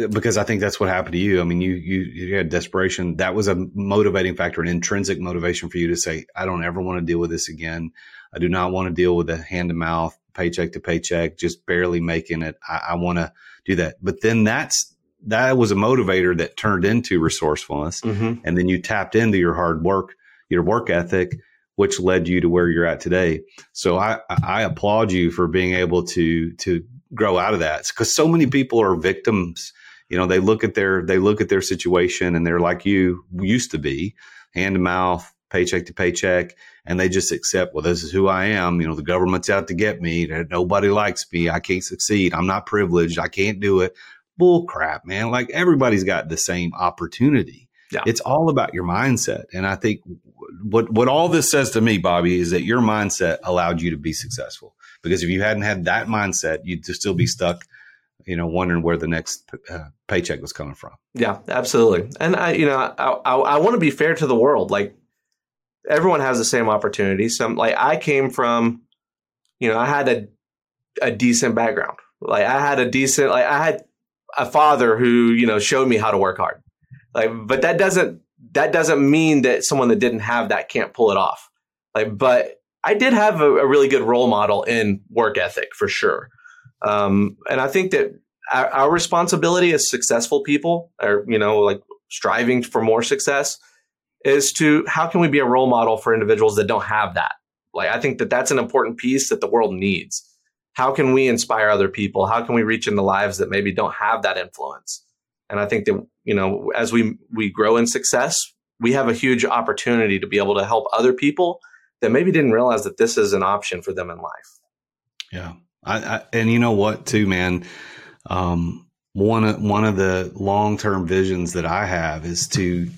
because I think that's what happened to you. I mean, you you you had desperation. That was a motivating factor, an intrinsic motivation for you to say, "I don't ever want to deal with this again. I do not want to deal with the hand to mouth, paycheck to paycheck, just barely making it. I, I want to do that." But then that's that was a motivator that turned into resourcefulness, Mm-hmm. and then you tapped into your hard work, your work ethic, which led you to where you're at today. So I, I applaud you for being able to to grow out of that because so many people are victims. You know, they look at their they look at their situation and they're like you used to be, hand to mouth, paycheck to paycheck, and they just accept, well, this is who I am. You know, the government's out to get me. Nobody likes me. I can't succeed. I'm not privileged. I can't do it. Bull crap, man. Like everybody's got the same opportunity. Yeah. It's all about your mindset. And I think what what all this says to me, Bobby, is that your mindset allowed you to be successful. Because if you hadn't had that mindset, you'd still be stuck you know, wondering where the next uh, paycheck was coming from. Yeah, absolutely. And I, you know, I, I, I want to be fair to the world. Like everyone has the same opportunity. Some like I came from, you know, I had a a decent background. Like I had a decent, like I had a father who you know showed me how to work hard. Like, but that doesn't that doesn't mean that someone that didn't have that can't pull it off. Like, but I did have a, a really good role model in work ethic for sure. Um, and I think that our, our, responsibility as successful people, or you know, like striving for more success, is to how can we be a role model for individuals that don't have that? Like, I think that that's an important piece that the world needs. How can we inspire other people? How can we reach into lives that maybe don't have that influence? And I think that you know, as we we grow in success, we have a huge opportunity to be able to help other people that maybe didn't realize that this is an option for them in life. Yeah. I, I, and you know what, too, man. Um, one of one of the long term visions that I have is to,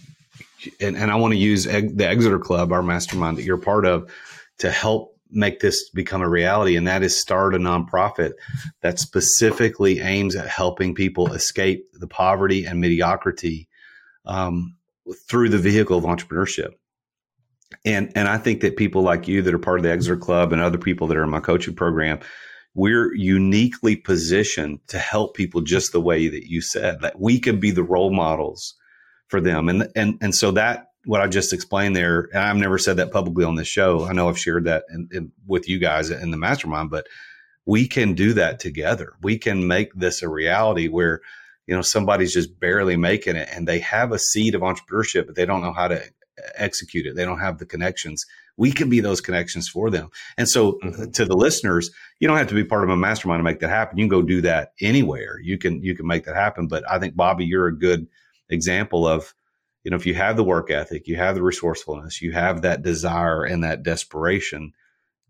and, and I want to use the Exeter Club, our mastermind that you're part of, to help make this become a reality, and that is start a nonprofit that specifically aims at helping people escape the poverty and mediocrity um, through the vehicle of entrepreneurship. And and I think that people like you that are part of the Exeter Club and other people that are in my coaching program we're uniquely positioned to help people just the way that you said that we can be the role models for them and and and so that what I just explained there and I've never said that publicly on this show I know I've shared that in, in, with you guys in the mastermind but we can do that together we can make this a reality where you know somebody's just barely making it and they have a seed of entrepreneurship but they don't know how to execute it they don't have the connections we can be those connections for them. And so mm-hmm. to the listeners, you don't have to be part of a mastermind to make that happen. You can go do that anywhere. You can you can make that happen. But I think Bobby, you're a good example of, you know, if you have the work ethic, you have the resourcefulness, you have that desire and that desperation,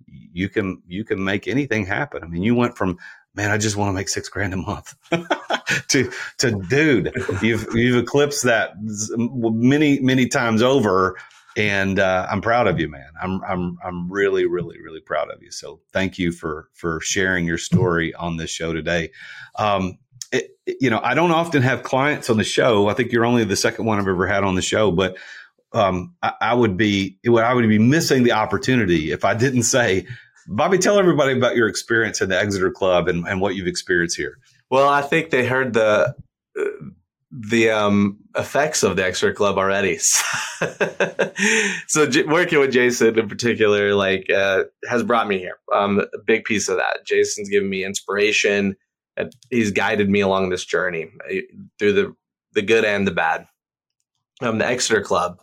you can you can make anything happen. I mean, you went from man, I just want to make six grand a month. (laughs) to to dude, you've you've eclipsed that many many times over and uh, I'm proud of you, man. I'm I'm I'm really really really proud of you. So thank you for for sharing your story on this show today. Um, it, you know, I don't often have clients on the show. I think you're only the second one I've ever had on the show, but um, I, I, would be I would be missing the opportunity if I didn't say, Bobby, tell everybody about your experience in the Exeter Club and, and what you've experienced here. Well, I think they heard the. The um, effects of the Exeter Club already. (laughs) so j- working with Jason in particular, like, uh, has brought me here. Um, a big piece of that. Jason's given me inspiration. He's guided me along this journey uh, through the the good and the bad. Um, the Exeter Club.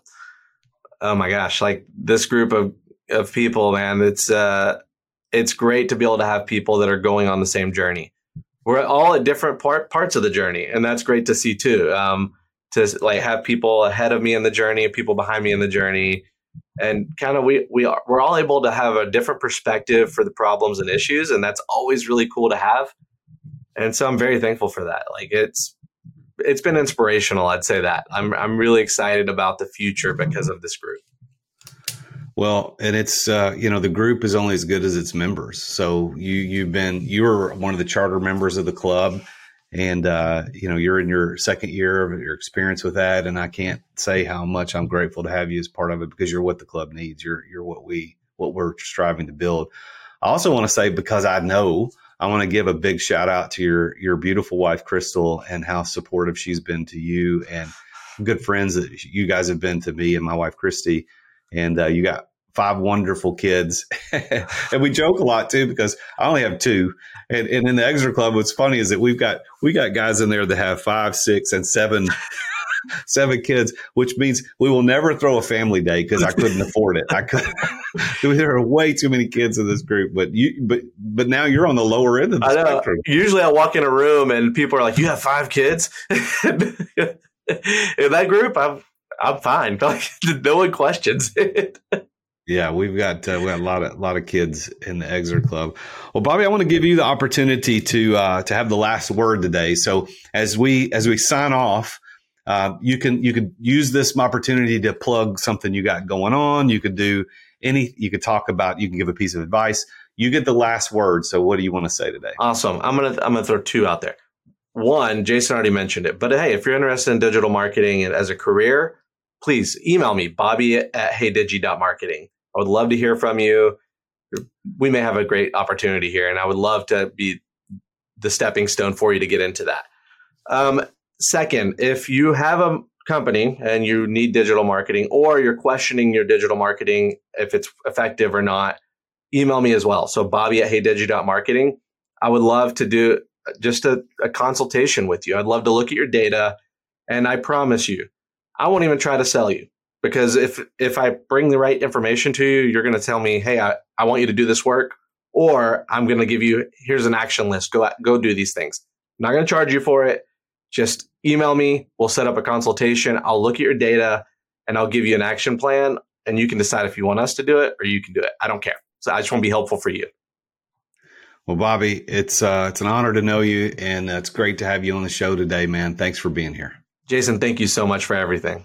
Oh my gosh! Like this group of of people, man. It's uh, it's great to be able to have people that are going on the same journey we're all at different part, parts of the journey and that's great to see too um, to like have people ahead of me in the journey people behind me in the journey and kind of we we are we're all able to have a different perspective for the problems and issues and that's always really cool to have and so i'm very thankful for that like it's it's been inspirational i'd say that i'm i'm really excited about the future because of this group well, and it's uh, you know the group is only as good as its members. So you you've been you were one of the charter members of the club, and uh, you know you're in your second year of your experience with that. And I can't say how much I'm grateful to have you as part of it because you're what the club needs. You're you're what we what we're striving to build. I also want to say because I know I want to give a big shout out to your your beautiful wife Crystal and how supportive she's been to you and good friends that you guys have been to me and my wife Christy. And uh, you got five wonderful kids. (laughs) and we joke a lot too because I only have two. And, and in the Exeter Club, what's funny is that we've got we got guys in there that have five, six, and seven. (laughs) seven kids, which means we will never throw a family day because I couldn't (laughs) afford it. I could. (laughs) there are way too many kids in this group, but you, but but now you're on the lower end of the spectrum. Usually, I walk in a room and people are like, "You have five kids." in that group, I'm I'm fine. Like, no one questions it. Yeah, we've got uh, we got a lot of a lot of kids in the Exeter Club. Well, Bobby, I want to give you the opportunity to uh, to have the last word today. So as we as we sign off, uh, you can you could use this opportunity to plug something you got going on. You could do any. You could talk about. You can give a piece of advice. You get the last word. So what do you want to say today? Awesome. I'm gonna I'm gonna throw two out there. One, Jason already mentioned it, but hey, if you're interested in digital marketing as a career, please email me, Bobby at heydigi.marketing. I would love to hear from you. We may have a great opportunity here, and I would love to be the stepping stone for you to get into that. Um, second, if you have a company and you need digital marketing, or you're questioning your digital marketing if it's effective or not, email me as well. So Bobby at heydigi.marketing. I would love to do just a, a consultation with you. I'd love to look at your data, and I promise you, I won't even try to sell you because if if I bring the right information to you, you're going to tell me, "Hey, I, I want you to do this work," or I'm going to give you here's an action list. Go go do these things. I'm not going to charge you for it. Just email me. We'll set up a consultation. I'll look at your data and I'll give you an action plan, and you can decide if you want us to do it or you can do it. I don't care. So I just want to be helpful for you. Well, Bobby, it's uh, it's an honor to know you, and it's great to have you on the show today, man. Thanks for being here, Jason. Thank you so much for everything.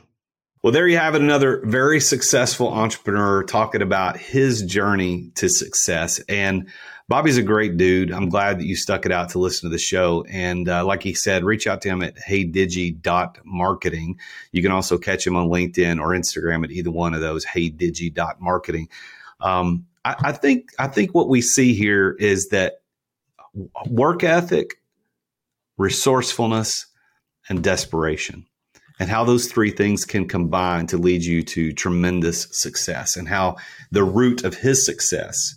Well, there you have it. Another very successful entrepreneur talking about his journey to success. And Bobby's a great dude. I'm glad that you stuck it out to listen to the show. And uh, like he said, reach out to him at heydigi.marketing. You can also catch him on LinkedIn or Instagram at either one of those, heydigi.marketing. Um, I, I think I think what we see here is that work ethic, resourcefulness, and desperation and how those three things can combine to lead you to tremendous success and how the root of his success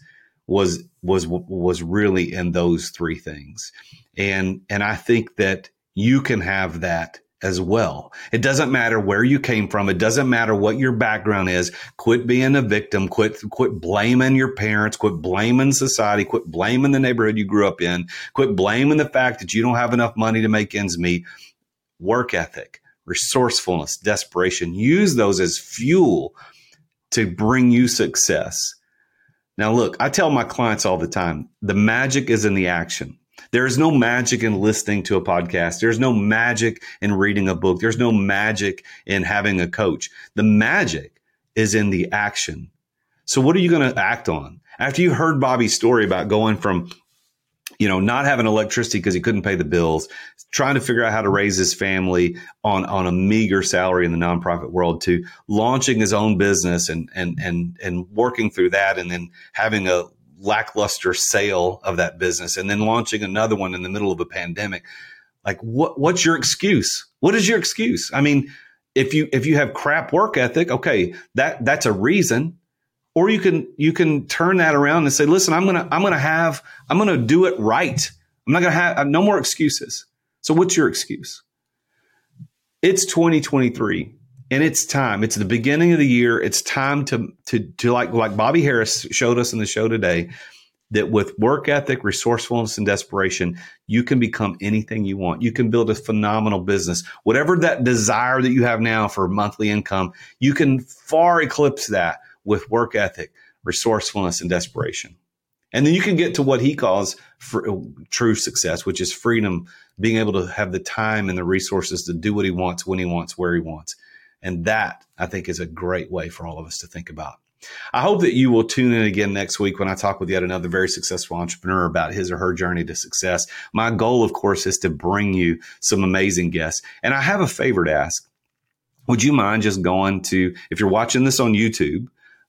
was was was really in those three things and and i think that you can have that as well. It doesn't matter where you came from. It doesn't matter what your background is. Quit being a victim. Quit, quit blaming your parents. Quit blaming society. Quit blaming the neighborhood you grew up in. Quit blaming the fact that you don't have enough money to make ends meet. Work ethic resourcefulness, desperation. Use those as fuel to bring you success. Now, look, I tell my clients all the time the magic is in the action. There is no magic in listening to a podcast. There's no magic in reading a book. There's no magic in having a coach. The magic is in the action. So, what are you going to act on? After you heard Bobby's story about going from you know, not having electricity because he couldn't pay the bills, trying to figure out how to raise his family on on a meager salary in the nonprofit world, to launching his own business and and and and working through that, and then having a lackluster sale of that business, and then launching another one in the middle of a pandemic. Like, what what's your excuse? What is your excuse? I mean, if you if you have crap work ethic, okay, that that's a reason or you can you can turn that around and say listen i'm gonna i'm gonna have i'm gonna do it right. I'm not gonna have no more excuses. So what's your excuse? It's 2023 and it's time. It's the beginning of the year. It's time to to to like like bobby harris showed us in the show today that with work ethic resourcefulness and desperation you can become anything you want. You can build a phenomenal business. Whatever that desire that you have now for monthly income you can far eclipse that with work ethic, resourcefulness, and desperation. And then you can get to what he calls true success, which is freedom, being able to have the time and the resources to do what he wants, when he wants, where he wants. And that, I think, is a great way for all of us to think about. I hope that you will tune in again next week when I talk with yet another very successful entrepreneur about his or her journey to success. My goal, of course, is to bring you some amazing guests. And I have a favor to ask. Would you mind just going to, if you're watching this on YouTube,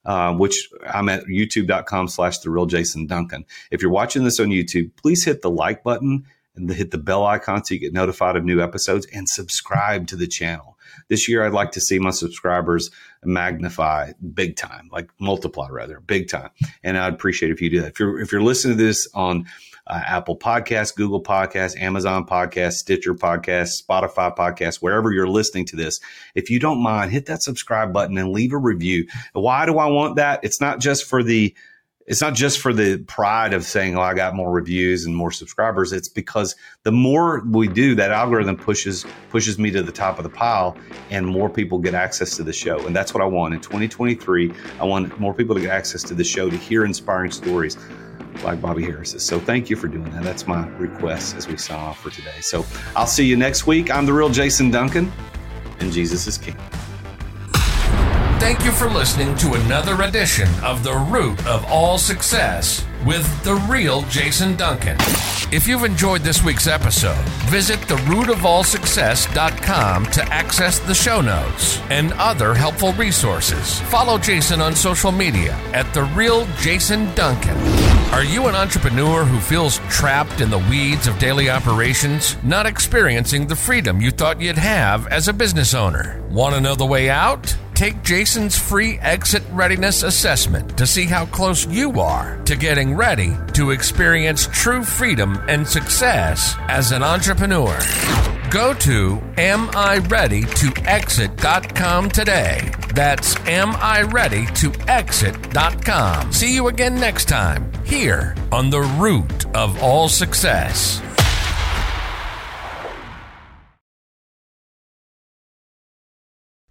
uh, which I'm at youtube.com slash the real Jason Duncan. If you're watching this on YouTube, please hit the like button and hit the bell icon so you get notified of new episodes and subscribe to the channel. This year, I'd like to see my subscribers magnify big time, like multiply rather, big time. And I'd appreciate if you do that. If you're if you're listening to this on uh, Apple Podcasts, Google Podcasts, Amazon Podcasts, Stitcher Podcasts, Spotify Podcasts, wherever you're listening to this. If you don't mind, hit that subscribe button and leave a review. Why do I want that? It's not just for the it's not just for the pride of saying, "Oh, I got more reviews and more subscribers." It's because the more we do, that algorithm pushes pushes me to the top of the pile, and more people get access to the show. And that's what I want in 2023. I want more people to get access to the show to hear inspiring stories like Bobby Harris's. So thank you for doing that. That's my request as we sign off for today. So I'll see you next week. I'm the real Jason Duncan, and Jesus is King. Thank you for listening to another edition of The Root of All Success with the real Jason Duncan. If you've enjoyed this week's episode, visit therootofallsuccess.com to access the show notes and other helpful resources. Follow Jason on social media at The Real Jason Duncan. Are you an entrepreneur who feels trapped in the weeds of daily operations, not experiencing the freedom you thought you'd have as a business owner? Want to know the way out? Take Jason's free exit readiness assessment to see how close you are to getting ready to experience true freedom and success as an entrepreneur. Go to amireadytoexit.com today. That's amireadytoexit.com. See you again next time here on the root of all success.